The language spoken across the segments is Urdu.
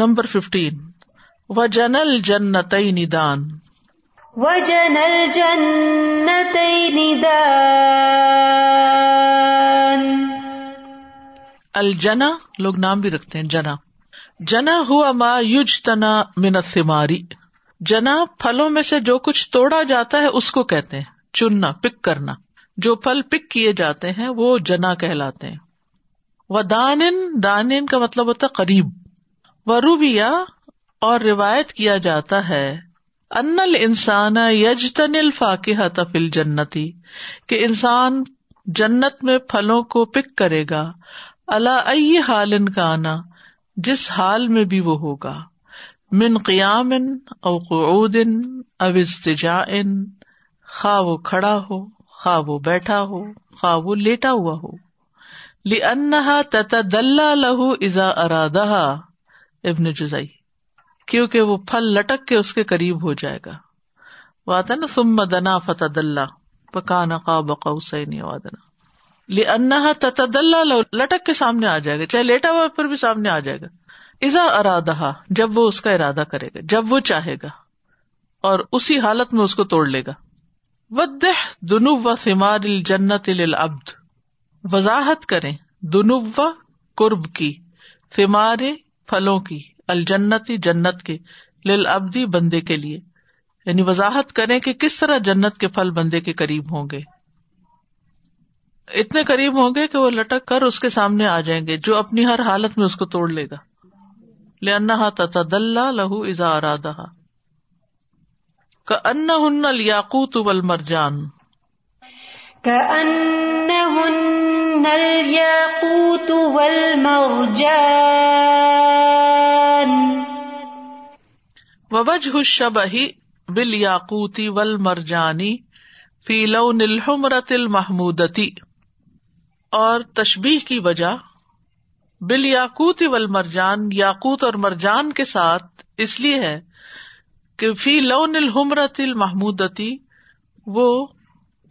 نمبر ففٹین و جنل جنت ندان و جنل جنت ندان الجنا لوگ نام بھی رکھتے ہیں جنا. جنا ہوا ما یوج تنا منتماری جنا پھلوں میں سے جو کچھ توڑا جاتا ہے اس کو کہتے ہیں. چننا پک کرنا. جو پھل پک کیے جاتے ہیں وہ جنا کہلاتے ہیں. و دان دان کا مطلب ہوتا ہے قریب. و روبیا اور روایت کیا جاتا ہے انل انسان یجتن الفاقہ تفل جنتی کہ انسان جنت میں پھلوں کو پک کرے گا اللہ حال ان کا آنا جس حال میں بھی وہ ہوگا، من قیام او قعود او استجا خواہ وہ کھڑا ہو، خواہ وہ بیٹھا ہو، خواہ وہ لیٹا ہوا ہو لی انہا تتدلہ لہو ازا ارادہ ابن جزائی کیونکہ وہ پھل لٹک کے اس کے قریب ہو جائے گا۔ وہ آتا نا، ثم دنا فتد اللہ پکانا قاب قوسین وادنا لی انہا تتدلہ لہو لٹک کے سامنے آ جائے گا، چاہے لیٹا ہوا پھر بھی سامنے آ جائے گا۔ ازا ارادہ جب وہ اس کا ارادہ کرے گا، جب وہ چاہے گا، اور اسی حالت میں اس کو توڑ لے گا۔ ودہ دنو و سمار الجنت العبد وضاحت کریں دنو قرب کی فمار پھلوں کی، الجنتی جنت کے لل ابدی بندے کے لیے۔ یعنی وضاحت کریں کہ کس طرح جنت کے پھل بندے کے قریب ہوں گے۔ اتنے قریب ہوں گے کہ وہ لٹک کر اس کے سامنے آ جائیں گے، جو اپنی ہر حالت میں اس کو توڑ لے گا۔ لنا تد لہو ازا ارادہ کا ان ہن الیاقوت والمرجان۔ كأنهن الياقوت والمرجان. ووجه الشبه بالیاقوت والمرجان فی لون الحمرة المحمودتی اور تشبیح کی وجہ بال یاقوت ول مرجان یاقوت اور مرجان کے ساتھ اس لیے ہے کہ فی لون الحمرت المحمودتی وہ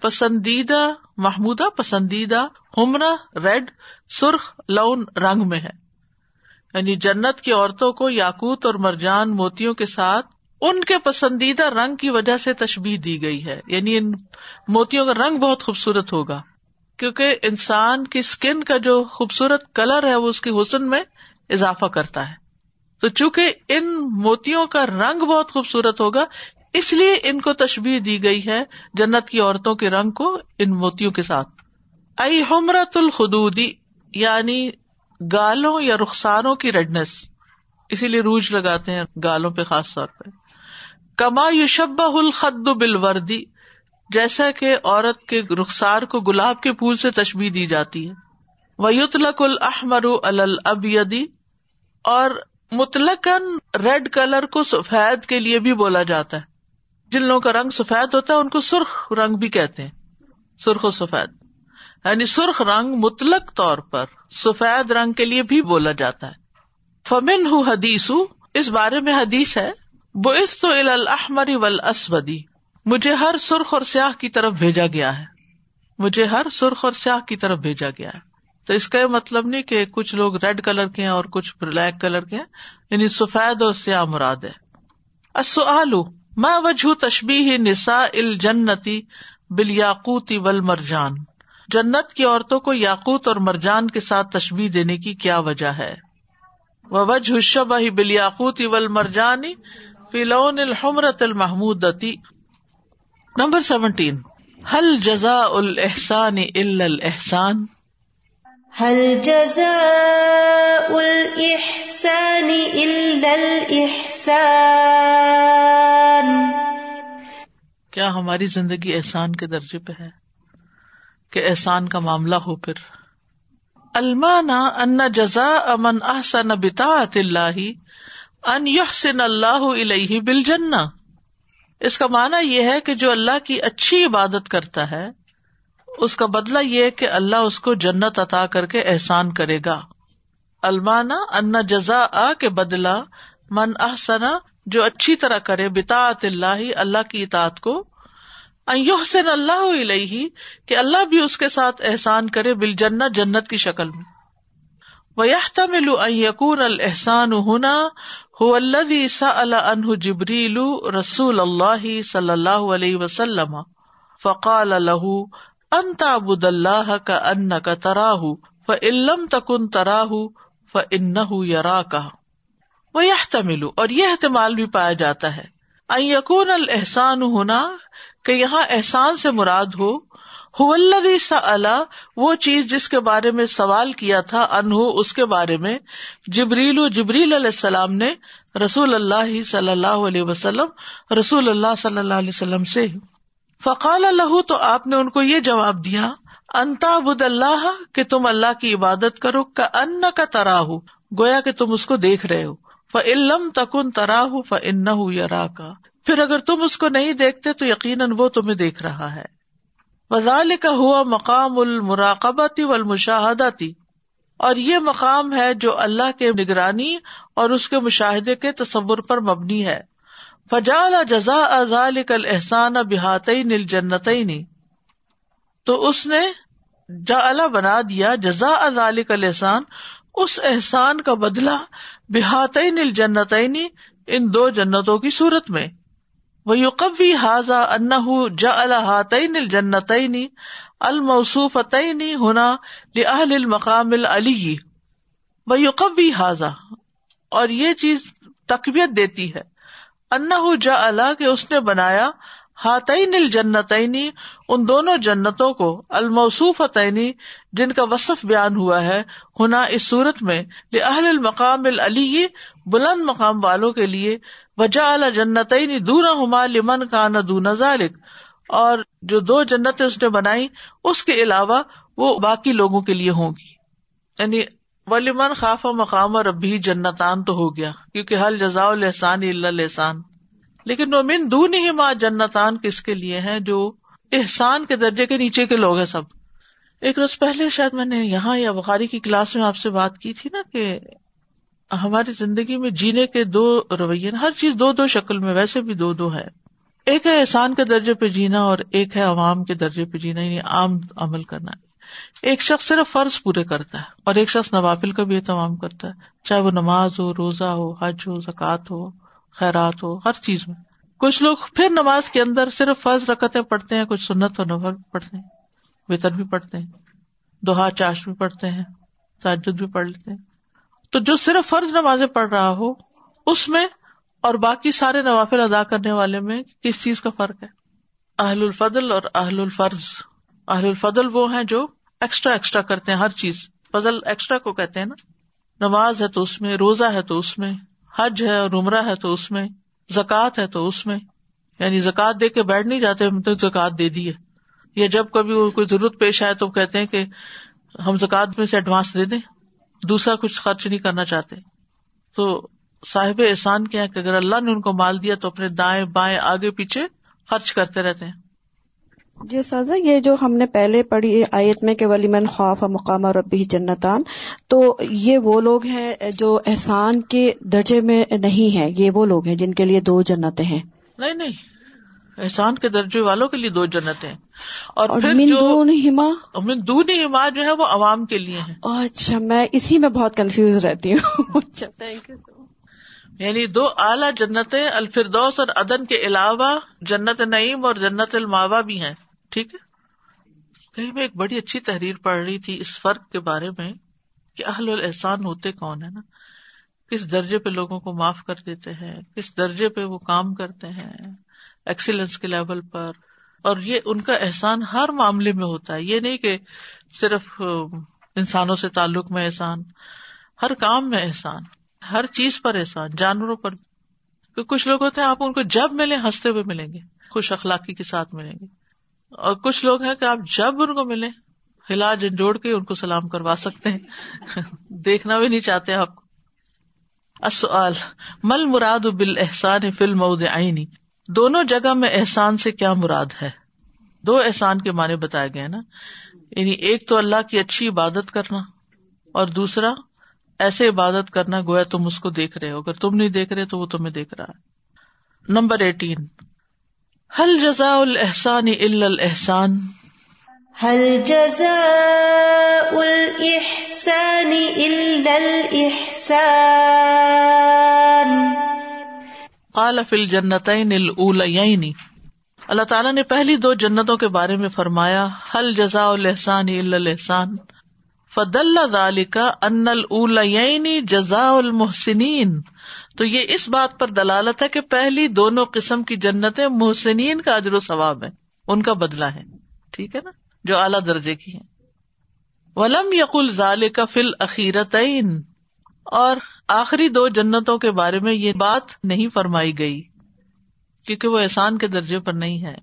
پسندیدہ محمودہ، پسندیدہ ہمرا ریڈ، سرخ، لون رنگ میں ہے۔ یعنی جنت کی عورتوں کو یاقوت اور مرجان موتیوں کے ساتھ ان کے پسندیدہ رنگ کی وجہ سے تشبیح دی گئی ہے۔ یعنی ان موتیوں کا رنگ بہت خوبصورت ہوگا۔ کیونکہ انسان کی اسکن کا جو خوبصورت کلر ہے، وہ اس کی حسن میں اضافہ کرتا ہے۔ تو چونکہ ان موتیوں کا رنگ بہت خوبصورت ہوگا اس لیے ان کو تشبیح دی گئی ہے جنت کی عورتوں کے رنگ کو ان موتیوں کے ساتھ۔ ائی حمرت الخدودی یعنی گالوں یا رخساروں کی ریڈنس۔ اسی لیے روج لگاتے ہیں گالوں پہ خاص طور پہ۔ کما یوشبہ الخد بالوردی جیسا کہ عورت کے رخسار کو گلاب کے پھول سے تشبیح دی جاتی ہے۔ وہ یوتلق الحمر البیدی اور مطلق ریڈ کلر کو سفید کے لیے بھی بولا جاتا ہے۔ جن لوگوں کا رنگ سفید ہوتا ہے، ان کو سرخ رنگ بھی کہتے ہیں۔ سرخ و سفید۔ یعنی سرخ رنگ مطلق طور پر سفید رنگ کے لیے بھی بولا جاتا ہے۔ فمن ہُو حدیث اس بارے میں حدیث ہے بو اس تو الحمری ول اسودی مجھے ہر سرخ اور سیاح کی طرف بھیجا گیا ہے۔ مجھے ہر سرخ اور سیاح کی طرف بھیجا گیا ہے۔ تو اس کا یہ مطلب نہیں کہ کچھ لوگ ریڈ کلر کے ہیں اور کچھ بلیک کلر کے ہیں یعنی سفید اور سیاہ مراد ہے۔ میں وجہ تشبی نسا ال جنتی بل یاقوتی ول مرجان جنت کی عورتوں کو یاقوت اور مرجان کے ساتھ تشبیح دینے کی کیا وجہ ہے؟ وہ وجہ شبہ بل یاقوتی ول مرجانی فلون الحمرت المحمود نمبر سیونٹین۔ حل جزا الحسان الحسان حل جزا الحسان الحسان کیا ہماری زندگی احسان کے درجے پہ ہے؟ کہ احسان کا معاملہ ہو پھر۔ المانا ان جزا امن احسن بتا اللہ ان یحسن اللہ علیہ بل جنا اس کا مانا یہ ہے کہ جو اللہ کی اچھی عبادت کرتا ہے، اس کا بدلا یہ کہ اللہ اس کو جنت عطا کر کے احسان کرے گا۔ المانا ان جزا آ کے بدلا من احسنا جو اچھی طرح کرے بتا اللہ اللہ کی اطاعت کو حسین اللہ علیہ کہ اللہ بھی اس کے ساتھ احسان کرے بل جنت جنت کی شکل میں۔ وَيَحْتَمِلُ أَن يَكُونَ الْإِحْسَانُ هُنَا، هُوَ الَّذِي سَأَلَ عَنْهُ جِبْرِيلُ رَسُولَ اللَّهِ صَلَّى اللَّهُ عَلَيْهِ وَسَلَّمَ، فَقَالَ لَهُ أَن تَعْبُدَ اللَّهَ كَأَنَّكَ تَرَاهُ، فَإِن لَّمْ تَكُن تَرَاهُ فَإِنَّهُ يَرَاكَ وَيَحْتَمِلُ اور یہ احتمال بھی پایا جاتا ہے۔ ان یکون الحسان ہونا کہ یہاں احسان سے مراد ہو۔ وہ چیز جس کے بارے میں سوال کیا تھا انہ اس کے بارے میں۔ جبریل جبریل علیہ السلام نے رسول اللہ صلی اللہ علیہ وسلم، رسول اللہ صلی اللہ علیہ وسلم سے۔ فقال اللہ تو آپ نے ان کو یہ جواب دیا انتا بد اللہ کہ تم اللہ کی عبادت کرو کا ان کا ترا ہو گویا کہ تم اس کو دیکھ رہے ہو۔ فعلم تکن تراہ فن یا کا پھر اگر تم اس کو نہیں دیکھتے تو یقیناً وہ تمہیں دیکھ رہا ہے۔ وزال کا ہوا مقام المراقبتی و المشاہداتی اور یہ مقام ہے جو اللہ کے نگرانی اور اس کے مشاہدے کے تصور پر مبنی ہے۔ فجال جزا ازال کل احسان بحات نیل جنت تو اس نے جا بنا دیا جزا ازال کل اس احسان کا بدلا بحات نیل ان دو جنتوں کی صورت میں۔ وہ یوقبی حاضا ان جا الحاطین الجنتین الموصوف تعینی ہونا لہل المقام العلی وہ یوقبی حاضا اور یہ چیز تقویت دیتی ہے۔ ان جا اللہ کہ اس نے بنایا ہاتعین الجنتعینی ان دونوں جنتوں کو الموصوف تعینی جن کا وصف بیان ہوا ہے ہونا اس صورت میں لہل المقام العلی، بلند مقام والوں کے لیے وجا اعلی جنت دور ہما لمن کا نہ دون ذالک اور جو دو جنت اس نے بنائی، اس کے علاوہ وہ باقی لوگوں کے لیے ہوں گی۔ یعنی ولیمن خاف مقام اور ابھی جنتان تو ہو گیا، کیونکہ حل جزا الحسان الحسان۔ لیکن وہ من دون ہی ماں جنتان کس کے لیے ہے جو احسان کے درجے کے نیچے کے لوگ ہیں سب۔ ایک روز پہلے شاید میں نے یہاں یا بخاری کی کلاس میں آپ سے بات کی تھی نا کہ ہماری زندگی میں جینے کے دو رویے ہر چیز دو دو شکل میں، ویسے بھی دو دو ہے۔ ایک ہے احسان کے درجے پہ جینا اور ایک ہے عوام کے درجے پہ جینا یعنی عام عمل کرنا۔ ایک شخص صرف فرض پورے کرتا ہے اور ایک شخص نوافل کا بھی اہتمام کرتا ہے۔ چاہے وہ نماز ہو، روزہ ہو، حج ہو، زکوٰۃ ہو۔ خیرات ہو، ہر چیز میں۔ کچھ لوگ پھر نماز کے اندر صرف فرض رکتیں پڑھتے ہیں، کچھ سنت و نفر پڑھتے ہیں۔ وطر بھی پڑھتے ہیں، دوہا چاش بھی پڑھتے ہیں، تاجد بھی پڑھ لیتے ہیں۔ تو جو صرف فرض نمازیں پڑھ رہا ہو، اس میں اور باقی سارے نوافل ادا کرنے والے میں کس چیز کا فرق ہے؟ اہل الفضل اور اہل الفرض۔ اہل الفضل وہ ہیں جو ایکسٹرا ایکسٹرا کرتے ہیں، ہر چیز۔ فضل ایکسٹرا کو کہتے ہیں نا۔ نماز ہے تو اس میں، روزہ ہے تو اس میں۔ حج ہے اور عمرہ ہے تو اس میں، زکوٰۃ ہے تو اس میں۔ یعنی زکوٰۃ دے کے بیٹھ نہیں جاتے، ہم تو زکوٰۃ دے دی ہے۔ یا جب کبھی کوئی ضرورت پیش آئے تو کہتے ہیں کہ ہم زکوٰۃ میں سے ایڈوانس دے دیں، دوسرا کچھ خرچ نہیں کرنا چاہتے۔ تو صاحب احسان کیا کہ اگر اللہ نے ان کو مال دیا تو اپنے دائیں بائیں آگے پیچھے خرچ کرتے رہتے ہیں۔ جی سازا یہ جو ہم نے پہلے پڑھی آیت میں کہ ولی من خوف مقام اور ربی جنتان تو یہ وہ لوگ ہیں جو احسان کے درجے میں نہیں ہے یہ وہ لوگ ہیں جن کے لیے دو جنتیں ہیں۔ نہیں نہیں احسان کے درجے والوں کے لیے دو جنتیں اور پھر جو دون ہما؟ جو ہے وہ عوام کے لیے ہے اچھا میں اسی میں بہت کنفیوز رہتی ہوں۔ اچھا، یعنی دو اعلیٰ جنتیں الفردوس اور ادن کے علاوہ جنت نعیم اور جنت الماوا بھی ہیں۔ ٹھیک ہے؟ کہیں میں ایک بڑی اچھی تحریر پڑھ رہی تھی اس فرق کے بارے میں کہ اہل الحسان ہوتے کون ہے نا؟ کس درجے پہ لوگوں کو معاف کر دیتے ہیں؟ کس درجے پہ وہ کام کرتے ہیں؟ ایکسیلنس کے لیول پر۔ اور یہ ان کا احسان ہر معاملے میں ہوتا ہے۔ یہ نہیں کہ صرف انسانوں سے تعلق میں احسان، ہر کام میں احسان، ہر چیز پر احسان، جانوروں پر۔ کچھ لوگ ہوتے ہیں، آپ ان کو جب ملیں، ہنستے ہوئے ملیں گے، خوش اخلاقی کے ساتھ ملیں گے۔ اور کچھ لوگ ہیں کہ آپ جب ان کو ملیں ہلا جھنجھوڑ کے ان کو سلام کروا سکتے ہیں۔ دیکھنا بھی نہیں چاہتے آپ۔ کو مل مراد بال احسان فلم آئینی دونوں جگہ میں احسان سے کیا مراد ہے؟ دو احسان کے معنی بتائے گئے نا۔ یعنی ایک تو اللہ کی اچھی عبادت کرنا، اور دوسرا، ایسے عبادت کرنا، گویا تم اس کو دیکھ رہے ہو۔ اگر تم نہیں دیکھ رہے تو وہ تمہیں دیکھ رہا ہے۔ نمبر ایٹین حل جزا الحسان الحسان هل جزاء الإحسان إلا الإحسان؟ قال فی الجنتین الاولیین اللہ تعالیٰ نے پہلی دو جنتوں کے بارے میں فرمایا حل جزاء الحسان الا الاحسان فدل ذلك ان الاولیین جزاء المحسنین تو یہ اس بات پر دلالت ہے کہ پہلی دونوں قسم کی جنتیں محسنین کا اجر و ثواب ہے ان کا بدلہ ہے۔ ٹھیک ہے نا؟ جو اعلیٰ درجے کی ہیں۔ ولم یقل ظال کا فل اخیرتعین اور آخری دو جنتوں کے بارے میں یہ بات نہیں فرمائی گئی، کیونکہ وہ احسان کے درجے پر نہیں ہے۔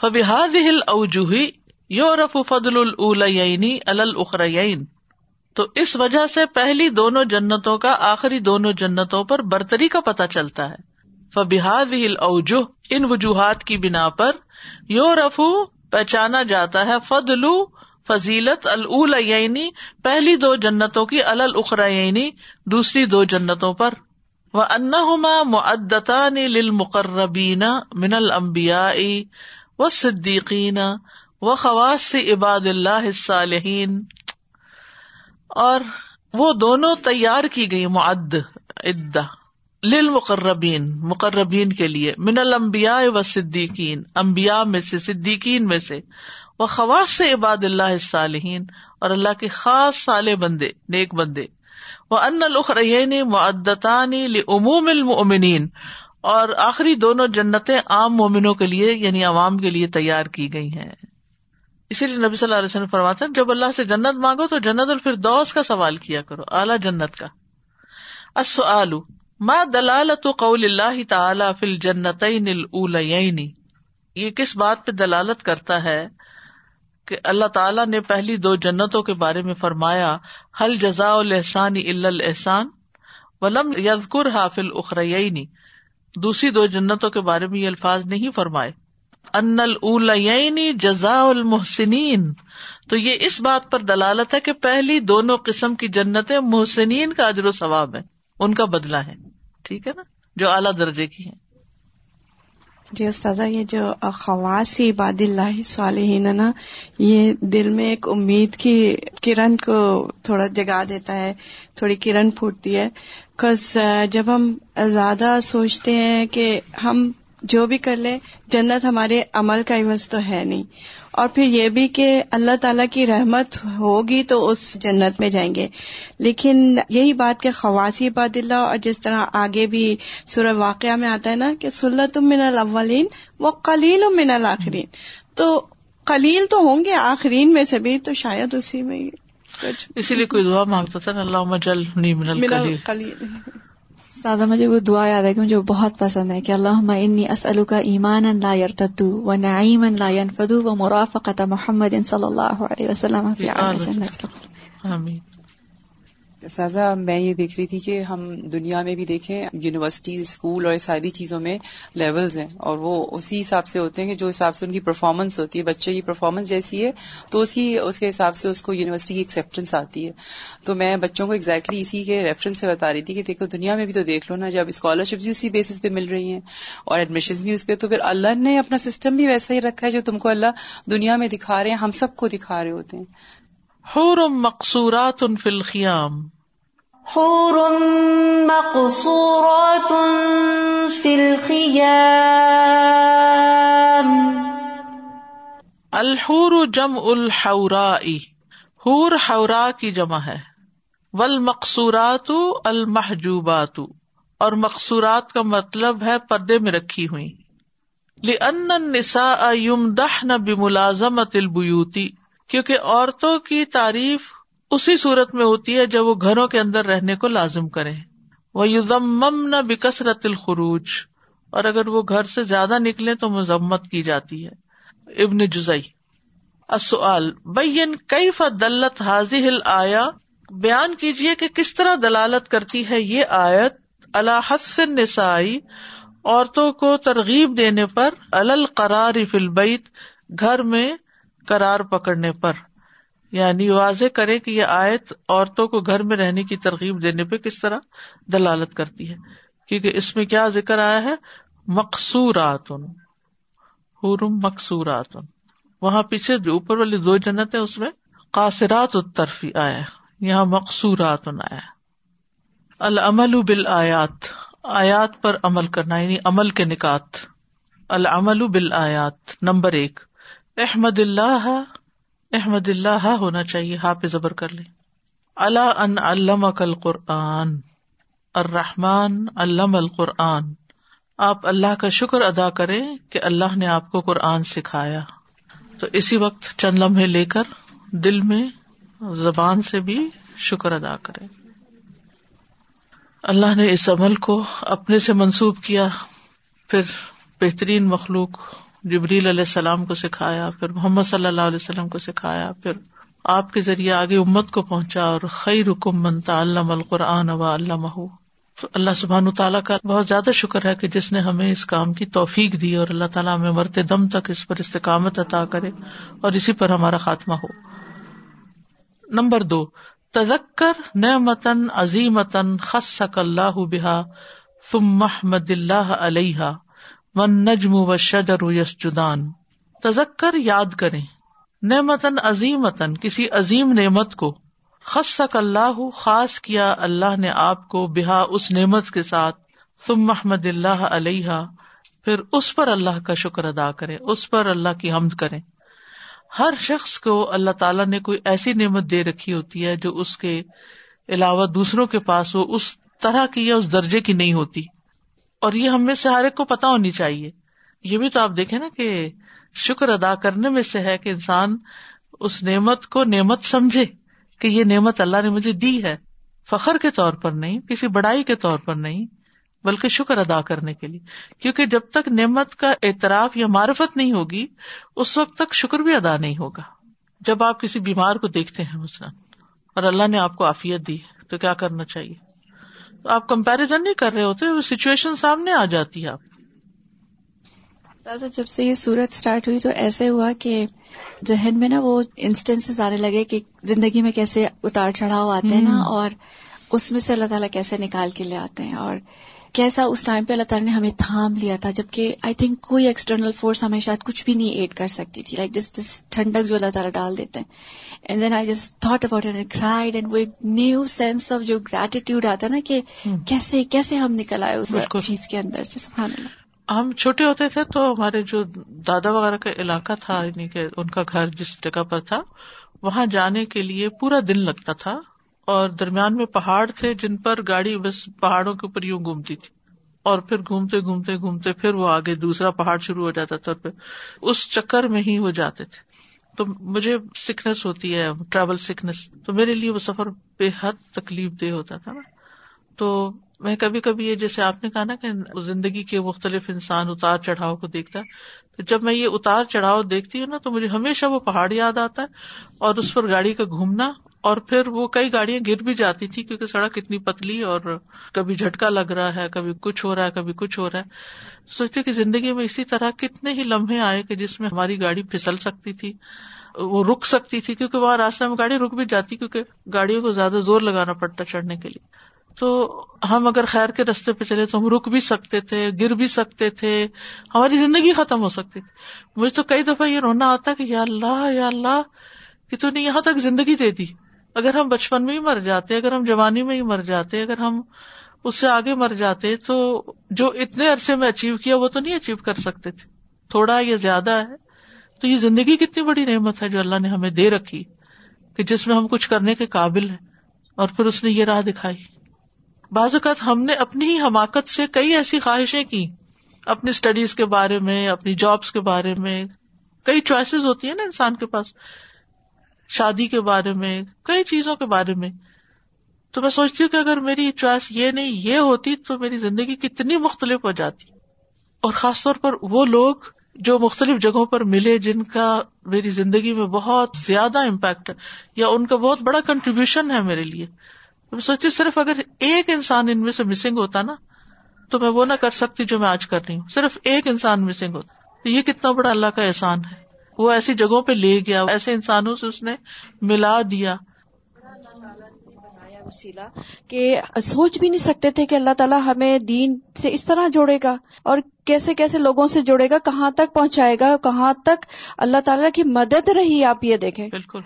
فبحاد ہل اوجوہی یو رف فضل العلینی الخرین تو اس وجہ سے پہلی دونوں جنتوں کا آخری دونوں جنتوں پر برتری کا پتہ چلتا ہے۔ فبحاد ہل ان وجوہات کی بنا پر یو رفو پہچانا جاتا ہے فضلو فضیلت العلینی پہلی دو جنتوں کی الخرعینی دوسری دو جنتوں پر۔ وہ انہما معدتان للمقربین من الانبیاء و صدیقین و خواص عباد اللہ الصالحین۔ اور وہ دونوں تیار کی گئی، معد، عدہ، للمقربین، مقربین کے لیے، من الانبیاء و صدیقین، انبیاء میں سے، صدیقین میں سے۔ وہ خواص سے عباد اللہ صالحین اور اللہ کے خاص سالے بندے، نیک بندے۔ وہ ان الخرین معدتانی لعموم المؤمنین اور آخری دونوں جنتیں عام مومنوں کے لیے یعنی عوام کے لیے تیار کی گئی ہیں۔ اسی لیے نبی صلی اللہ علیہ وسلم فرماتے ہیں، جب اللہ سے جنت مانگو تو جنت الفردوس کا سوال کیا کرو، اعلیٰ جنت کا۔ السؤال، ما دلالت قول اللہ تعالی فی الجنتین الاولین یہ کس بات پہ دلالت کرتا ہے کہ اللہ تعالیٰ نے پہلی دو جنتوں کے بارے میں فرمایا حل جزا الحسان الا الحسان ولم یذکر حافل اخرینی دوسری دو جنتوں کے بارے میں یہ الفاظ نہیں فرمائے۔ ان الاولینی جزا المحسنین تو یہ اس بات پر دلالت ہے کہ پہلی دونوں قسم کی جنتیں محسنین کا اجر و ثواب ہے ان کا بدلا ہے۔ ٹھیک ہے نا؟ جو اعلیٰ درجے کی ہیں۔ جی استاذہ، یہ جو خواص عباد اللہ صالحین نا، یہ دل میں ایک امید کی کرن کو تھوڑا جگا دیتا ہے، تھوڑی کرن پھوٹتی ہے۔ کز جب ہم زیادہ سوچتے ہیں کہ ہم جو بھی کر لیں جنت ہمارے عمل کا عوض تو ہے نہیں۔ اور پھر یہ بھی کہ اللہ تعالیٰ کی رحمت ہوگی تو اس جنت میں جائیں گے۔ لیکن یہی بات کہ خواصی عباد اللہ اور جس طرح آگے بھی سورہ واقعہ میں آتا ہے نا کہ سلط من الاولین و قلیل من الاخرین۔ تو قلیل تو ہوں گے آخرین میں سے بھی تو شاید اسی میں اسی لیے کوئی دعا مانگتا تھا اللہ جل قلیل سادہ مجھے وہ دعا یاد ہے کہ مجھے بہت پسند ہے کہ اللہ انی اسلو کا ایمان لا یرتدو و نعیم لا ينفدو و مرافقت محمد صلی اللہ علیہ وسلم فی آمین. سازا، میں یہ دیکھ رہی تھی کہ ہم دنیا میں بھی دیکھیں یونیورسٹیز اسکول اور ساری چیزوں میں لیولز ہیں اور وہ اسی حساب سے ہوتے ہیں کہ جو حساب سے ان کی پرفارمنس ہوتی ہے، بچے کی پرفارمنس جیسی ہے، تو اسی، اس کے حساب سے اس کو یونیورسٹی کی ایکسیپٹنس آتی ہے۔ تو میں بچوں کو ایگزیکٹلی اسی کے ریفرنس سے بتا رہی تھی کہ دیکھو، دنیا میں بھی تو دیکھ لو نا، جب اسکالرشپ بھی اسی بیسس پہ مل رہی ہیں اور ایڈمیشن بھی اس پہ، تو پھر اللہ نے اپنا سسٹم بھی ویسا ہی رکھا ہے جو تم کو اللہ دنیا میں دکھا رہے ہیں، ہم سب کو دکھا رہے ہوتے ہیں۔ مقصورات فی الخیام حور مقصورات في الخيام الحور جم الحوراء حور حورا کی جمع ہے۔ والمقصورات المحجوبات، اور مقصورات کا مطلب ہے پردے میں رکھی ہوئی۔ لأن النساء يمدحن بملازمة البيوت، کیونکہ عورتوں کی تعریف اسی صورت میں ہوتی ہے جب وہ گھروں کے اندر رہنے کو لازم کرے۔ وہ یوزم نہ بکثرت الخروج۔ اور اگر وہ گھر سے زیادہ نکلے تو مذمت کی جاتی ہے۔ ابن جزئی۔ اصل بین کئی فلت حاضی ہل آیا بیان کیجیے کہ کس طرح دلالت کرتی ہے یہ آیت؟ اللہ نسائی عورتوں کو ترغیب دینے پر القرار فلبیت گھر میں کرار پکڑنے پر۔ یعنی واضح کرے کہ یہ آیت عورتوں کو گھر میں رہنے کی ترغیب دینے پہ کس طرح دلالت کرتی ہے۔ کیونکہ اس میں کیا ذکر آیا ہے؟ مقصورات حرم مقصورات وہاں پیچھے جو اوپر والی دو جنت ہے اس میں قاصرات الطرفی آیا یہاں مقصورات آیا العمل بال آیات آیات پر عمل کرنا یعنی عمل کے نکات۔ العمل بال آیات نمبر ایک۔ احمد اللہ احمد اللہ ہاں ہونا چاہیے ہا پہ زبر کر لیں۔ اللہ ان علم کل قرآن الرحمن علم القرآن۔ آپ اللہ کا شکر ادا کریں کہ اللہ نے آپ کو قرآن سکھایا۔ تو اسی وقت چند لمحے لے کر دل میں، زبان سے بھی شکر ادا کرے اللہ نے اس عمل کو اپنے سے منسوب کیا۔ پھر بہترین مخلوق جبریل علیہ السلام کو سکھایا، پھر محمد صلی اللہ علیہ وسلم کو سکھایا، پھر آپ کے ذریعے آگے امت کو پہنچا اور خیر رکم منتا اللہ القرآن و اللہ تو اللہ سبحان تعالیٰ کا بہت زیادہ شکر ہے کہ جس نے ہمیں اس کام کی توفیق دی اور اللہ تعالیٰ ہمیں مرتے دم تک اس پر استقامت عطا کرے اور اسی پر ہمارا خاتمہ ہو۔ نمبر دو، تذکر نعمتن عظیمتن خصک اللہ بحا فم محمد اللہ علیہ ون نجم و شجر یس جدان تذکر یاد کرے نعمتن عظیمتن کسی عظیم نعمت کو۔ خصک اللہ خاص کیا اللہ نے آپ کو بحا اس نعمت کے ساتھ۔ تم محمد اللہ علیہ پھر اس پر اللہ کا شکر ادا کرے اس پر اللہ کی حمد کرے ہر شخص کو اللہ تعالیٰ نے کوئی ایسی نعمت دے رکھی ہوتی ہے جو اس کے علاوہ دوسروں کے پاس وہ اس طرح کی یا اس درجے کی نہیں ہوتی۔ اور یہ ہم میں سے ہر ایک کو پتا ہونی چاہیے۔ یہ بھی تو آپ دیکھیں نا کہ شکر ادا کرنے میں سے ہے کہ انسان اس نعمت کو نعمت سمجھے کہ یہ نعمت اللہ نے مجھے دی ہے۔ فخر کے طور پر نہیں، کسی بڑائی کے طور پر نہیں، بلکہ شکر ادا کرنے کے لیے۔ کیونکہ جب تک نعمت کا اعتراف یا معرفت نہیں ہوگی، اس وقت تک شکر بھی ادا نہیں ہوگا۔ جب آپ کسی بیمار کو دیکھتے ہیں مثلاً اور اللہ نے آپ کو آفیت دی، تو کیا کرنا چاہیے؟ آپ کمپیرزن نہیں کر رہے ہوتے سچویشن سامنے آ جاتی ہے آپ جب سے یہ سورت اسٹارٹ ہوئی تو ایسے ہوا کہ ذہن میں نا وہ انسٹنس آنے لگے کہ زندگی میں کیسے اتار چڑھاؤ آتے ہیں نا اور اس میں سے اللہ تعالیٰ کیسے نکال کے لے آتے ہیں اور کیسا اس ٹائم پہ اللہ تعالیٰ نے ہمیں تھام لیا تھا جبکہ آئی تھنک کوئی ایکسٹرنل فورس ہمیں شاید کچھ بھی نہیں ایڈ کر سکتی تھی. لائک دس دس ٹھنڈک جو اللہ تعالیٰ ڈال دیتے ہیں. And then I just thought about and cried and وہ ایک نیو سینس آف جو گریٹیٹیوڈ آتا نا کہ کیسے کیسے ہم نکل آئے اس چیز کے اندر سے سبحان اللہ. ہم چھوٹے ہوتے تھے تو ہمارے جو دادا وغیرہ کا علاقہ تھا یعنی کہ ان کا گھر جس جگہ پر تھا وہاں جانے کے لیے پورا دن لگتا تھا۔ اور درمیان میں پہاڑ تھے جن پر گاڑی بس پہاڑوں کے اوپر یوں گھومتی تھی اور پھر گھومتے گھومتے گھومتے پھر وہ آگے دوسرا پہاڑ شروع ہو جاتا تھا پھر اس چکر میں ہی وہ جاتے تھے۔ تو مجھے سکنس ہوتی ہے ٹریول سکنس تو میرے لیے وہ سفر بے حد تکلیف دہ ہوتا تھا نا۔ تو میں کبھی کبھی یہ جیسے آپ نے کہا نا کہ زندگی کے مختلف انسان اتار چڑھاؤ کو دیکھتا ہے۔ تو جب میں یہ اتار چڑھاؤ دیکھتی ہوں نا تو مجھے ہمیشہ وہ پہاڑ یاد آتا ہے اور اس پر گاڑی کا گھومنا اور پھر وہ کئی گاڑیاں گر بھی جاتی تھی کیونکہ سڑک اتنی پتلی اور کبھی جھٹکا لگ رہا ہے، کبھی کچھ ہو رہا ہے، کبھی کچھ ہو رہا ہے۔ سوچتے کہ زندگی میں اسی طرح کتنے ہی لمحے آئے کہ جس میں ہماری گاڑی پھسل سکتی تھی، وہ رک سکتی تھی، کیونکہ وہاں راستے میں گاڑی رک بھی جاتی کیونکہ گاڑیوں کو زیادہ زور لگانا پڑتا چڑھنے کے لیے۔ تو ہم اگر خیر کے رستے پہ چلے تو ہم رک بھی سکتے تھے، گر بھی سکتے تھے، ہماری زندگی ختم ہو سکتی۔ تھی مجھے تو کئی دفعہ یہ رونا آتا کہ یا اللہ یا اللہ، کہ تو نے یہاں تک زندگی دے دی۔ اگر ہم بچپن میں ہی مر جاتے، اگر ہم جوانی میں ہی مر جاتے، اگر ہم اس سے آگے مر جاتے، تو جو اتنے عرصے میں اچیو کیا، وہ تو نہیں اچیو کر سکتے تھے۔ تھوڑا یا زیادہ ہے۔ تو یہ زندگی کتنی بڑی نعمت ہے جو اللہ نے ہمیں دے رکھی کہ جس میں ہم کچھ کرنے کے قابل ہیں اور پھر اس نے یہ راہ دکھائی۔ بعض اوقات ہم نے اپنی ہی حماقت سے کئی ایسی خواہشیں کی۔ اپنی اسٹڈیز کے بارے میں، اپنی جابس کے بارے میں۔ کئی چوائسیز ہوتی ہیں نا انسان کے پاس۔ شادی کے بارے میں، کئی چیزوں کے بارے میں۔ تو میں سوچتی ہوں کہ اگر میری چوائس یہ نہیں، یہ ہوتی تو میری زندگی کتنی مختلف ہو جاتی۔ اور خاص طور پر وہ لوگ جو مختلف جگہوں پر ملے، جن کا میری زندگی میں بہت زیادہ امپیکٹ ہے یا ان کا بہت بڑا کنٹریبیوشن ہے میرے لیے۔ سوچی صرف اگر ایک انسان ان میں سے مسنگ ہوتا نا، تو میں وہ نہ کر سکتی جو میں آج کر رہی ہوں۔ صرف ایک انسان مسنگ ہوتا۔ تو یہ کتنا بڑا اللہ کا احسان ہے۔ وہ ایسی جگہوں پہ لے گیا ایسے انسانوں سے اس نے ملا دیا۔ وسیلہ کہ سوچ بھی نہیں سکتے تھے کہ اللہ تعالیٰ ہمیں دین سے اس طرح جوڑے گا اور کیسے کیسے لوگوں سے جوڑے گا کہاں تک پہنچائے گا کہاں تک اللہ تعالیٰ کی مدد رہی آپ یہ دیکھیں۔ بالکل۔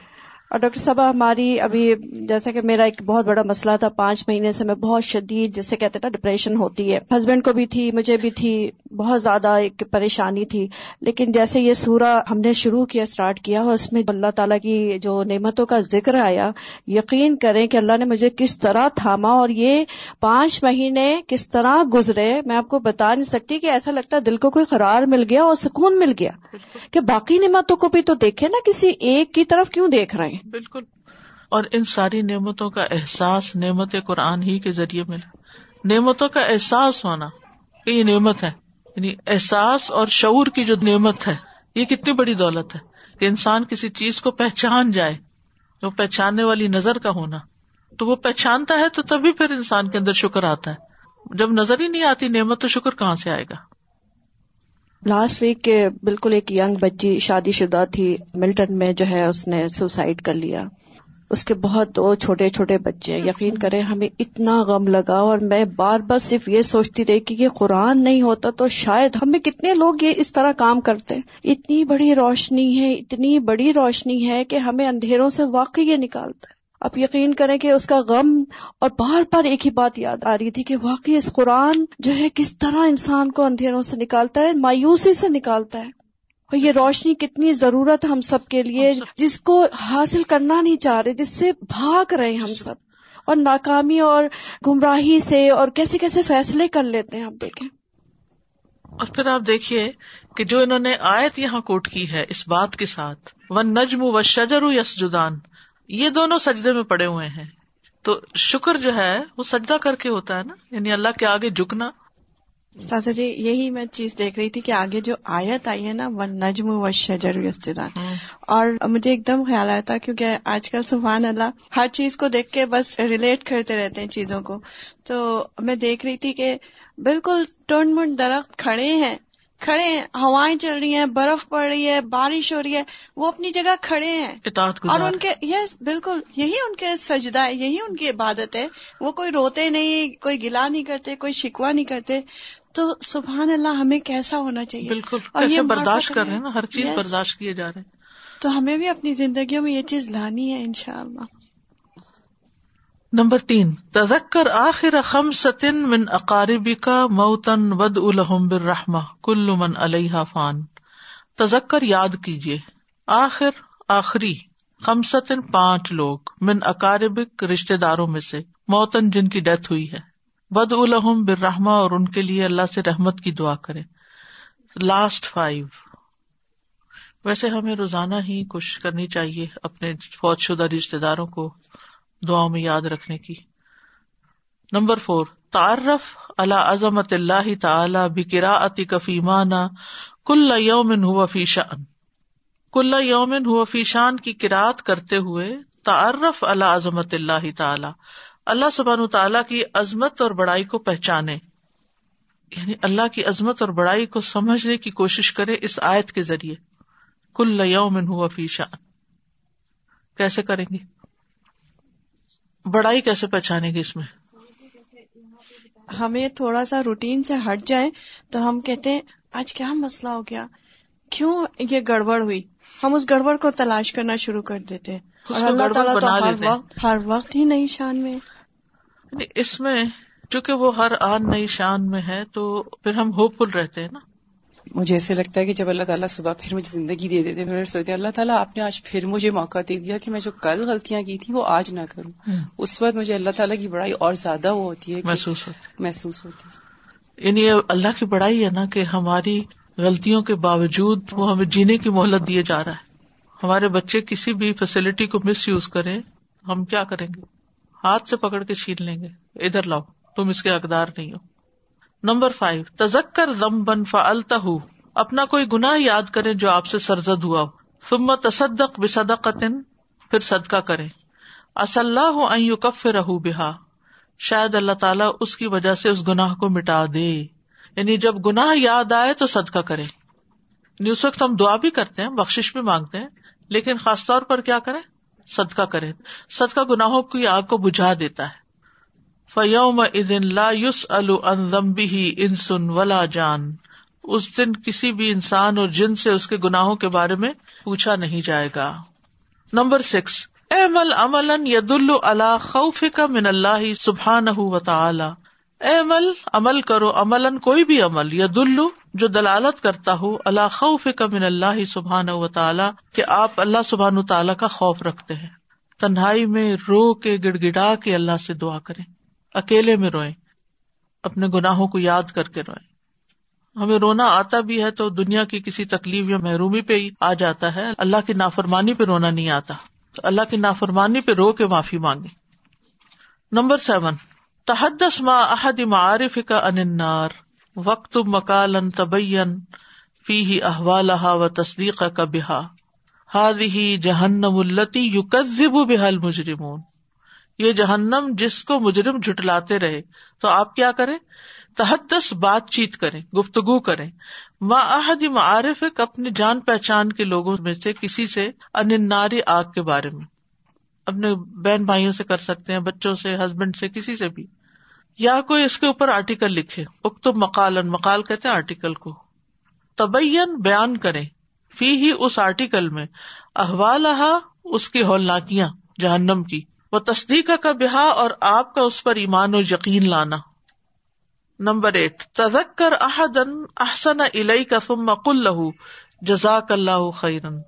اور ڈاکٹر صاحبہ ہماری ابھی جیسا کہ میرا ایک بہت بڑا مسئلہ تھا پانچ مہینے سے میں بہت شدید جسے کہتے ہیں نا ڈپریشن ہوتی ہے۔ ہسبینڈ کو بھی تھی مجھے بھی تھی بہت زیادہ ایک پریشانی تھی۔ لیکن جیسے یہ سورہ ہم نے شروع کیا اسٹارٹ کیا اور اس میں اللہ تعالیٰ کی جو نعمتوں کا ذکر آیا یقین کریں کہ اللہ نے مجھے کس طرح تھاما اور یہ پانچ مہینے کس طرح گزرے۔ میں آپ کو بتا نہیں سکتی کہ ایسا لگتا دل کو کوئی قرار مل گیا اور سکون مل گیا۔ کہ باقی نعمتوں کو بھی تو دیکھے نا کسی ایک کی طرف کیوں دیکھ رہے ہیں؟ بالکل۔ اور ان ساری نعمتوں کا احساس نعمت قرآن ہی کے ذریعے ملا۔ نعمتوں کا احساس ہونا کہ یہ نعمت ہے۔ یعنی احساس اور شعور کی جو نعمت ہے، یہ کتنی بڑی دولت ہے کہ انسان کسی چیز کو پہچان جائے۔ وہ پہچاننے والی نظر کا ہونا۔ تو وہ پہچانتا ہے تو تبھی پھر انسان کے اندر شکر آتا ہے۔ جب نظر ہی نہیں آتی، نعمت تو شکر کہاں سے آئے گا؟ لاسٹ ویک کے بالکل ایک ینگ بچی شادی شدہ تھی ملٹن میں جو ہے اس نے سوسائڈ کر لیا۔ اس کے بہت دو چھوٹے چھوٹے بچے یقین کریں ہمیں اتنا غم لگا اور میں بار بار صرف یہ سوچتی رہی کہ یہ قرآن نہیں ہوتا تو شاید ہمیں کتنے لوگ یہ اس طرح کام کرتے اتنی بڑی روشنی ہے، اتنی بڑی روشنی ہے کہ ہمیں اندھیروں سے واقعی یہ نکالتا ہے۔ آپ یقین کریں کہ اس کا غم اور بار بار ایک ہی بات یاد آ رہی تھی کہ واقعی اس قرآن جو ہے کس طرح انسان کو اندھیروں سے نکالتا ہے مایوسی سے نکالتا ہے۔ اور یہ روشنی کتنی ضرورت ہم سب کے لیے جس کو حاصل کرنا نہیں چاہ رہے جس سے بھاگ رہے ہم سب۔ اور ناکامی اور گمراہی سے اور کیسے کیسے فیصلے کر لیتے ہیں آپ دیکھیں۔ اور پھر آپ دیکھیے کہ جو انہوں نے آیت یہاں کوٹ کی ہے اس بات کے ساتھ ون نجم و شجر یس جدان یہ دونوں سجدے میں پڑے ہوئے ہیں۔ تو شکر جو ہے وہ سجدہ کر کے ہوتا ہے نا؟ یعنی اللہ کے آگے جھکنا۔ سازا جی یہی میں چیز دیکھ رہی تھی کہ آگے جو آیت آئی ہے نا ون نجم و شجر یسجدان اور مجھے ایک دم خیال آیا تھا کیونکہ آج کل سبحان اللہ ہر چیز کو دیکھ کے بس ریلیٹ کرتے رہتے ہیں چیزوں کو۔ تو میں دیکھ رہی تھی کہ بالکل ٹونڈ منڈ درخت کھڑے ہیں۔ کھڑے ہیں ہوائیں چل رہی ہیں برف پڑ رہی ہے بارش ہو رہی ہے وہ اپنی جگہ کھڑے ہیں۔ اطاعت اور ان کے یس بالکل یہی ان کے سجدہ ہے یہی ان کی عبادت ہے۔ وہ کوئی روتے نہیں کوئی گلا نہیں کرتے کوئی شکوا نہیں کرتے۔ تو سبحان اللہ ہمیں کیسا ہونا چاہیے؟ بالکل اور یہ برداشت کر رہے ہیں نا؟ ہر چیز Yes. برداشت کیے جا رہے ہیں۔ تو ہمیں بھی اپنی زندگیوں میں یہ چیز لانی ہے انشاءاللہ۔ نمبر تین، تذکر آخر خمسطن من اقاربی کا موتن ود الحم بالرحمہ، کل من علیہ فان۔ تذکر یاد کیجیے آخر، آخری خمسطن پانچ لوگ من اقاربک رشتے داروں میں سے موتن جن کی ڈیتھ ہوئی ہے۔ ود الحم بالرحمہ اور ان کے لیے اللہ سے رحمت کی دعا کرے لاسٹ فائیو۔ ویسے ہمیں روزانہ ہی کوشش کرنی چاہیے اپنے فوج شدہ رشتے داروں کو دعاؤں میں یاد رکھنے کی۔ نمبر فور تعارف اللہ عظمت اللہ تعالی بکرا عتی کفیمانہ کل یومن ہوا فیشان کل یومن ہوا فیشان کی کراط کرتے ہوئے تعارف اللہ عظمت اللہ تعالی۔ اللہ سبحانہ تعالیٰ کی عظمت اور بڑائی کو پہچانے۔ یعنی اللہ کی عظمت اور بڑائی کو سمجھنے کی کوشش کرے اس آیت کے ذریعے۔ کل یومن ہوا فیشان کیسے کریں گے؟ بڑائی کیسے پہچانے گی اس میں؟ ہمیں تھوڑا سا روٹین سے ہٹ جائے تو ہم کہتے ہیں آج کیا مسئلہ ہو گیا؟ کیوں یہ گڑبڑ ہوئی؟ ہم اس گڑبڑ کو تلاش کرنا شروع کر دیتے ہیں۔ اور اللہ تعالیٰ تو ہر۔ وقت ہر وقت ہی نئی شان میں۔ یعنی اس میں چونکہ وہ ہر آن نئی شان میں ہے تو پھر ہم ہوپ فل رہتے ہیں نا۔ مجھے ایسے لگتا ہے کہ جب اللہ تعالیٰ صبح پھر مجھے زندگی دے دیتے میں سوچتی ہوں، اللہ تعالیٰ آپ نے آج پھر مجھے موقع دے دیا کہ میں جو کل غلطیاں کی تھی وہ آج نہ کروں۔ اس وقت مجھے اللہ تعالیٰ کی بڑائی اور زیادہ وہ ہوتی ہے محسوس ہوتا محسوس ہوتی ہے۔ یعنی اللہ کی بڑائی ہے نا کہ ہماری غلطیوں کے باوجود وہ ہمیں جینے کی مہلت دیے جا رہا ہے۔ ہمارے بچے کسی بھی فیسلٹی کو مس یوز کریں ہم کیا کریں گے؟ ہاتھ سے پکڑ کے چھین لیں گے۔ ادھر لاؤ تم اس کے حقدار نہیں ہو۔ نمبر فائیو تزکر ضم بن فلتا اپنا کوئی گناہ یاد کریں جو آپ سے سرزد ہوا ہو۔ ثم تصدق بصدقتن، پھر صدقہ کریں۔ اصلاح ان کف رہو بہا، شاید اللہ تعالیٰ اس کی وجہ سے اس گناہ کو مٹا دے۔ یعنی جب گناہ یاد آئے تو صدقہ کرے یعنی اس وقت ہم دعا بھی کرتے ہیں بخش بھی مانگتے ہیں، لیکن خاص طور پر کیا کریں؟ صدقہ کریں۔ صدقہ گناہوں کی آگ کو بجھا دیتا ہے۔ فیوم ادن لا یوس البی انسن ولا جان۔ اس دن کسی بھی انسان اور جن سے اس کے گناہوں کے بارے میں پوچھا نہیں جائے گا۔ نمبر سکس اے مل امل ید اللہ خوف کا من اللہ سبحان و تعالی اے مل عمل کرو عمل کوئی بھی عمل ید جو دلالت کرتا ہو اللہ خوف کا من اللہ سبحان و تعالیٰ کہ آپ اللہ سبحان تعالیٰ کا خوف رکھتے ہیں۔ تنہائی میں رو کے گڑ گڑا کے اللہ سے دعا کریں۔ اکیلے میں روئیں، اپنے گناہوں کو یاد کر کے روئیں۔ ہمیں رونا آتا بھی ہے تو دنیا کی کسی تکلیف یا محرومی پہ ہی آ جاتا ہے۔ اللہ کی نافرمانی پہ رونا نہیں آتا۔ تو اللہ کی نافرمانی پہ رو کے معافی مانگے نمبر سیون تحدس ما احد معارف کا انار وقت مکالن تبین فی ہی احوال و تصدیق کا بحا ہاد ہی جہنم التی یو کزب بحل مجرمون یہ جہنم جس کو مجرم جٹلاتے رہے تو آپ کیا کریں؟ تحدس بات چیت کریں، گفتگو کریں۔ معاہد معارف ایک اپنی جان پہچان کے لوگوں میں سے کسی سے اناری آگ کے بارے میں۔ اپنے بہن بھائیوں سے کر سکتے ہیں، بچوں سے ہسبینڈ سے، کسی سے بھی۔ یا کوئی اس کے اوپر آرٹیکل لکھے۔ اکتب مکالن مکال کہتے ہیں آرٹیکل کو۔ تبین، بیان کریں۔ فی ہی اس آرٹیکل میں احوال اس کی ہولناکیاں، جہنم کی۔ وہ تصدیق کا بہا اور آپ کا اس پر ایمان و یقین لانا۔ نمبر ایٹ تذکر احدن احسن علئی کا ثم قل لہو جزاک اللہ خیرن۔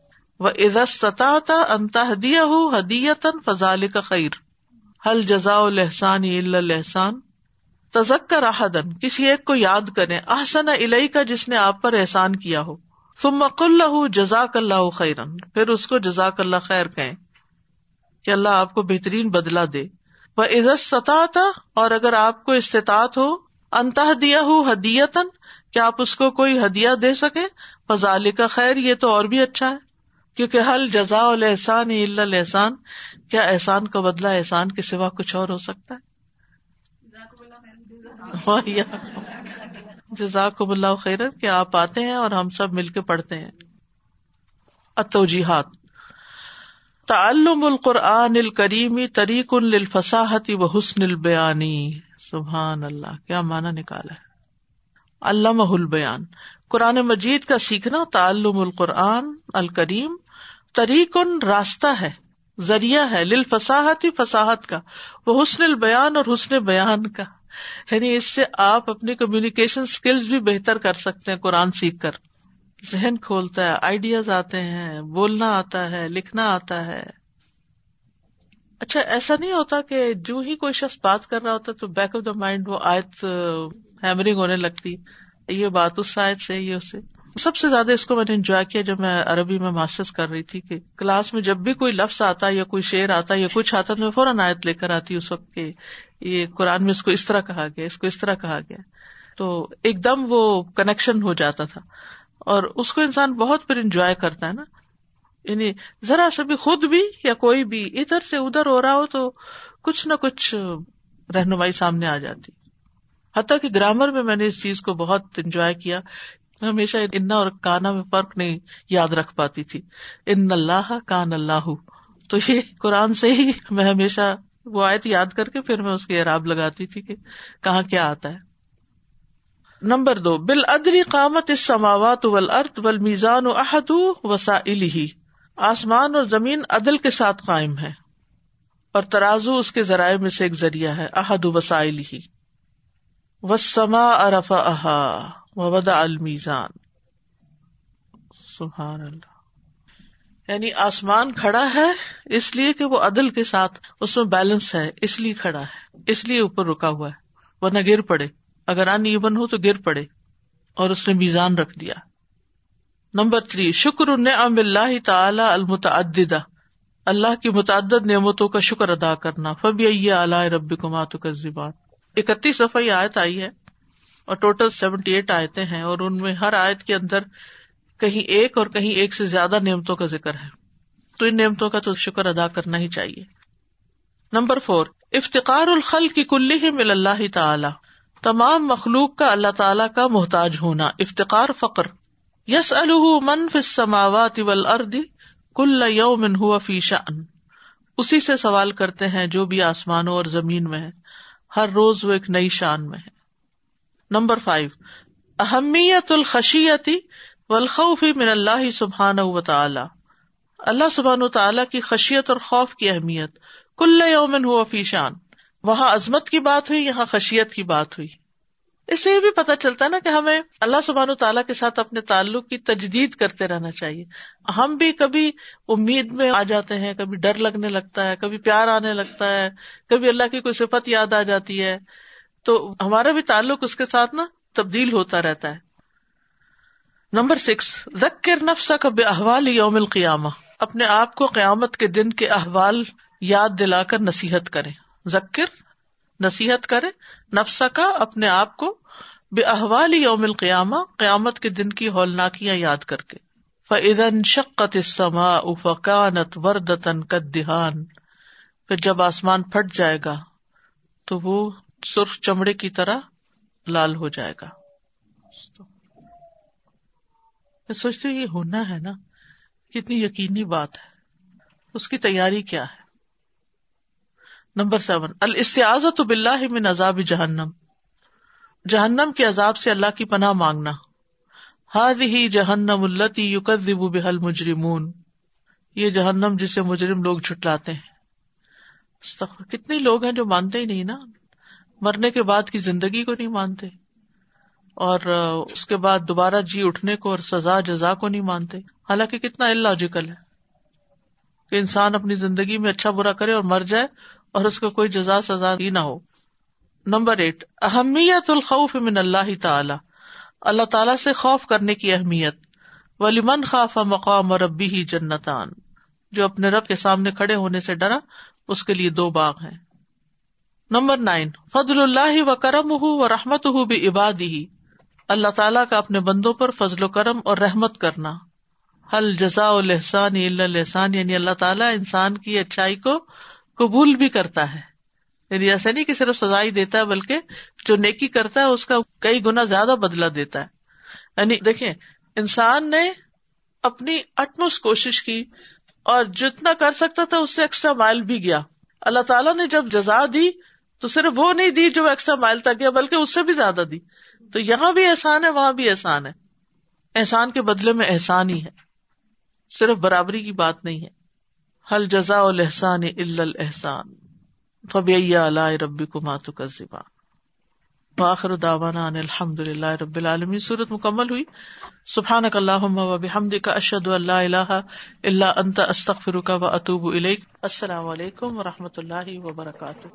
و ازستطاعت ان تهدیہ ہدیتا فذلک خیر۔ حل جزاء الاحسان الا الاحسان؟ تذکر احدن، کسی ایک کو یاد کریں، احسن علئی کا جس نے آپ پر احسان کیا ہو۔ ثم قل لہو جزاک اللہ خیرن، پھر اس کو جزاک اللہ خیر کہیں۔ کہ اللہ آپ کو بہترین بدلا دے۔ وہ عزت اور اگر آپ کو استطاعت ہو انتہ دیا ہو ہدیتن کیا آپ اس کو کوئی ہدیہ دے سکے فضال کا خیر، یہ تو اور بھی اچھا ہے۔ کیونکہ حل جزا الحسان احسان کیا احسان کا بدلا احسان کے سوا کچھ اور ہو سکتا ہے؟ جزاک اللہ خیر کیا آپ آتے ہیں اور ہم سب مل کے پڑھتے ہیں۔ اتوجیحات تعلم القرآن الکریمی طریق الفساحتی و حسن البیانی۔ سبحان اللہ، کیا مانا نکالا ہے؟ علامہ البیان۔ قرآن مجید کا سیکھنا، تعلم القرآن الکریم طریق راستہ ہے، ذریعہ ہے لل فساحتی فساحت کا وہ حسن البیان اور حسن بیان کا۔ یعنی اس سے آپ اپنی کمیونیکیشن اسکلز بھی بہتر کر سکتے ہیں قرآن سیکھ کر۔ ذہن کھولتا ہے آئیڈیاز آتے ہیں، بولنا آتا ہے، لکھنا آتا ہے۔ اچھا ایسا نہیں ہوتا کہ جو ہی کوئی شخص بات کر رہا ہوتا تو بیک آف دا مائنڈ وہ آیت ہیمرنگ ہونے لگتی۔ یہ بات اس آیت سے، یہ اس سے۔ سب سے زیادہ اس کو میں نے انجوائے کیا جب میں عربی میں ماسٹرس کر رہی تھی کہ کلاس میں جب بھی کوئی لفظ آتا یا کوئی شعر آتا یا کچھ آتا تو میں فوراً آیت لے کر آتی اس وقت کہ یہ قرآن میں اس کو اس طرح کہا گیا، اس کو اس طرح کہا گیا۔ تو ایک دم وہ کنیکشن ہو جاتا تھا۔ اور اس کو انسان بہت پھر انجوائے کرتا ہے نا۔ یعنی ذرا سا بھی خود بھی یا کوئی بھی ادھر سے ادھر ہو رہا ہو تو کچھ نہ کچھ رہنمائی سامنے آ جاتی۔ حتیٰ کہ گرامر میں میں نے اس چیز کو بہت انجوائے کیا۔ ہمیشہ انا اور کانا میں فرق نہیں یاد رکھ پاتی تھی۔ ان اللہ کان اللہ تو یہ قرآن سے ہی میں ہمیشہ وہ آیت یاد کر کے پھر میں اس کے اعراب لگاتی تھی کہ کہاں کیا آتا ہے۔ نمبر دو بال ادری قامت اس سماوات ول ارد ول میزان و احد وسا ہی آسمان اور زمین عدل کے ساتھ قائم ہے، اور ترازو اس کے ذرائع میں سے ایک ذریعہ ہے، احد وسائل ہی وسما ارف احا ودا المیزان۔ سبحان اللہ یعنی آسمان کھڑا ہے، اس لیے کہ وہ عدل کے ساتھ، اس میں بیلنس ہے، اس لیے کھڑا ہے، اس لیے اوپر رکا ہوا ہے وہ نہ گر پڑے۔ اگر ان ایون ہو تو گر پڑے اور اس نے میزان رکھ دیا۔ نمبر تھری، شکر اللہ تعالی المتعددہ۔ اللہ کی متعدد نعمتوں کا شکر ادا کرنا۔ فبی اعلی رب کمات کا زبان اکتیس صفحی آیت آئی ہے اور ٹوٹل سیونٹی ایٹ آیتیں ہیں اور ان میں ہر آیت کے اندر کہیں ایک اور کہیں ایک سے زیادہ نعمتوں کا ذکر ہے۔ تو ان نعمتوں کا تو شکر ادا کرنا ہی چاہیے۔ نمبر فور، افتقار الخل کی کلی ہی مل اللہ تعالی۔ تمام مخلوق کا اللہ تعالی کا محتاج ہونا۔ افتقار فقر۔ یس الح من فی سماوات ول اردی کل یوم ہوا فی شان اسی سے سوال کرتے ہیں جو بھی آسمانوں اور زمین میں ہے۔ ہر روز وہ ایک نئی شان میں ہے۔ Number five. اہمیت الخشیتی والخوف من اللہ سبحان و تعالی اللہ سبحان و تعالیٰ کی خشیت اور خوف کی اہمیت۔ کل یومن ہوا فی شان وہاں عظمت کی بات ہوئی، یہاں خشیت کی بات ہوئی۔ اس سے یہ بھی پتا چلتا ہے نا کہ ہمیں اللہ سبحان و تعالیٰ کے ساتھ اپنے تعلق کی تجدید کرتے رہنا چاہیے۔ ہم بھی کبھی امید میں آ جاتے ہیں، کبھی ڈر لگنے لگتا ہے، کبھی پیار آنے لگتا ہے، کبھی اللہ کی کوئی صفت یاد آ جاتی ہے۔ تو ہمارا بھی تعلق اس کے ساتھ نا تبدیل ہوتا رہتا ہے۔ نمبر سکس، ذکر نفس کب احوال یوم القیامہ۔ اپنے آپ کو قیامت کے دن کے احوال یاد دلا کر نصیحت کرے ذکر، نصیحت کرے، نفسا کا اپنے آپ کو بے احوال یوم القیامہ، قیامت کے دن کی ہولناکیاں یاد کر کے۔ فعدن شقت اسما افقانت وردتن کدان پھر جب آسمان پھٹ جائے گا، تو وہ سرخ چمڑے کی طرح لال ہو جائے گا۔ میں سوچتی یہ ہونا ہے نا، کتنی یقینی بات ہے۔ اس کی تیاری کیا ہے؟ نمبر سیون الاستعاذت باللہ من عذاب جہنم۔ جہنم کے عذاب سے اللہ کی پناہ مانگنا۔ ہی جہنم التی یوکب بحل مجرمون یہ جہنم جسے مجرم لوگ جھٹلاتے ہیں۔ کتنے لوگ ہیں جو مانتے ہی نہیں نا؟ مرنے کے بعد کی زندگی کو نہیں مانتے۔ اور اس کے بعد دوبارہ جی اٹھنے کو اور سزا، جزا کو نہیں مانتے۔ حالانکہ کتنا اللاجیکل ہے کہ انسان اپنی زندگی میں اچھا برا کرے اور مر جائے اور اس کو کوئی جزا سزا ہی نہ ہو۔ نمبر ایٹ، اہمیت الخوف من اللہ تعالی۔ اللہ تعالیٰ سے خوف کرنے کی اہمیت۔ ولی من خوف مقام اور ربی ہی جنتان۔ جو اپنے رب کے سامنے کھڑے ہونے سے ڈرا، اس کے لیے دو باغ ہیں۔ نمبر نائن، فضل اللہ و کرم ہُ و رحمت ہُ بھی عبادی ہی اللہ تعالیٰ کا اپنے بندوں پر فضل و کرم اور رحمت کرنا۔ حل جزا الحسان الحسان یعنی اللہ تعالیٰ انسان کی اچھائی کو قبول بھی کرتا ہے۔ یعنی ایسا نہیں کہ صرف سزا ہی دیتا ہے، بلکہ جو نیکی کرتا ہے، اس کا کئی گنا زیادہ بدلا دیتا ہے۔ یعنی دیکھیں، انسان نے اپنی اٹموس کوشش کی اور جتنا کر سکتا تھا، اس سے ایکسٹرا مائل بھی گیا۔ اللہ تعالیٰ نے جب جزا دی، تو صرف وہ نہیں دی جو ایکسٹرا مائل تک گیا، بلکہ اس سے بھی زیادہ دی۔ تو یہاں بھی احسان ہے، وہاں بھی احسان ہے۔ احسان کے بدلے میں احسان ہی ہے۔ صرف برابری کی بات نہیں ہے۔ حل جزا الحسان الحسان فبی اللہ ربی کو ماتو کا ذبا باخر داوانا الحمد للہ رب العالمین۔ صورت مکمل ہوئی۔ سبحان اللہ بحمد کا اشد اللہ اللہ اللہ انت استخ فرقہ و اطوب السلام علیکم و رحمۃ اللہ وبرکاتہ۔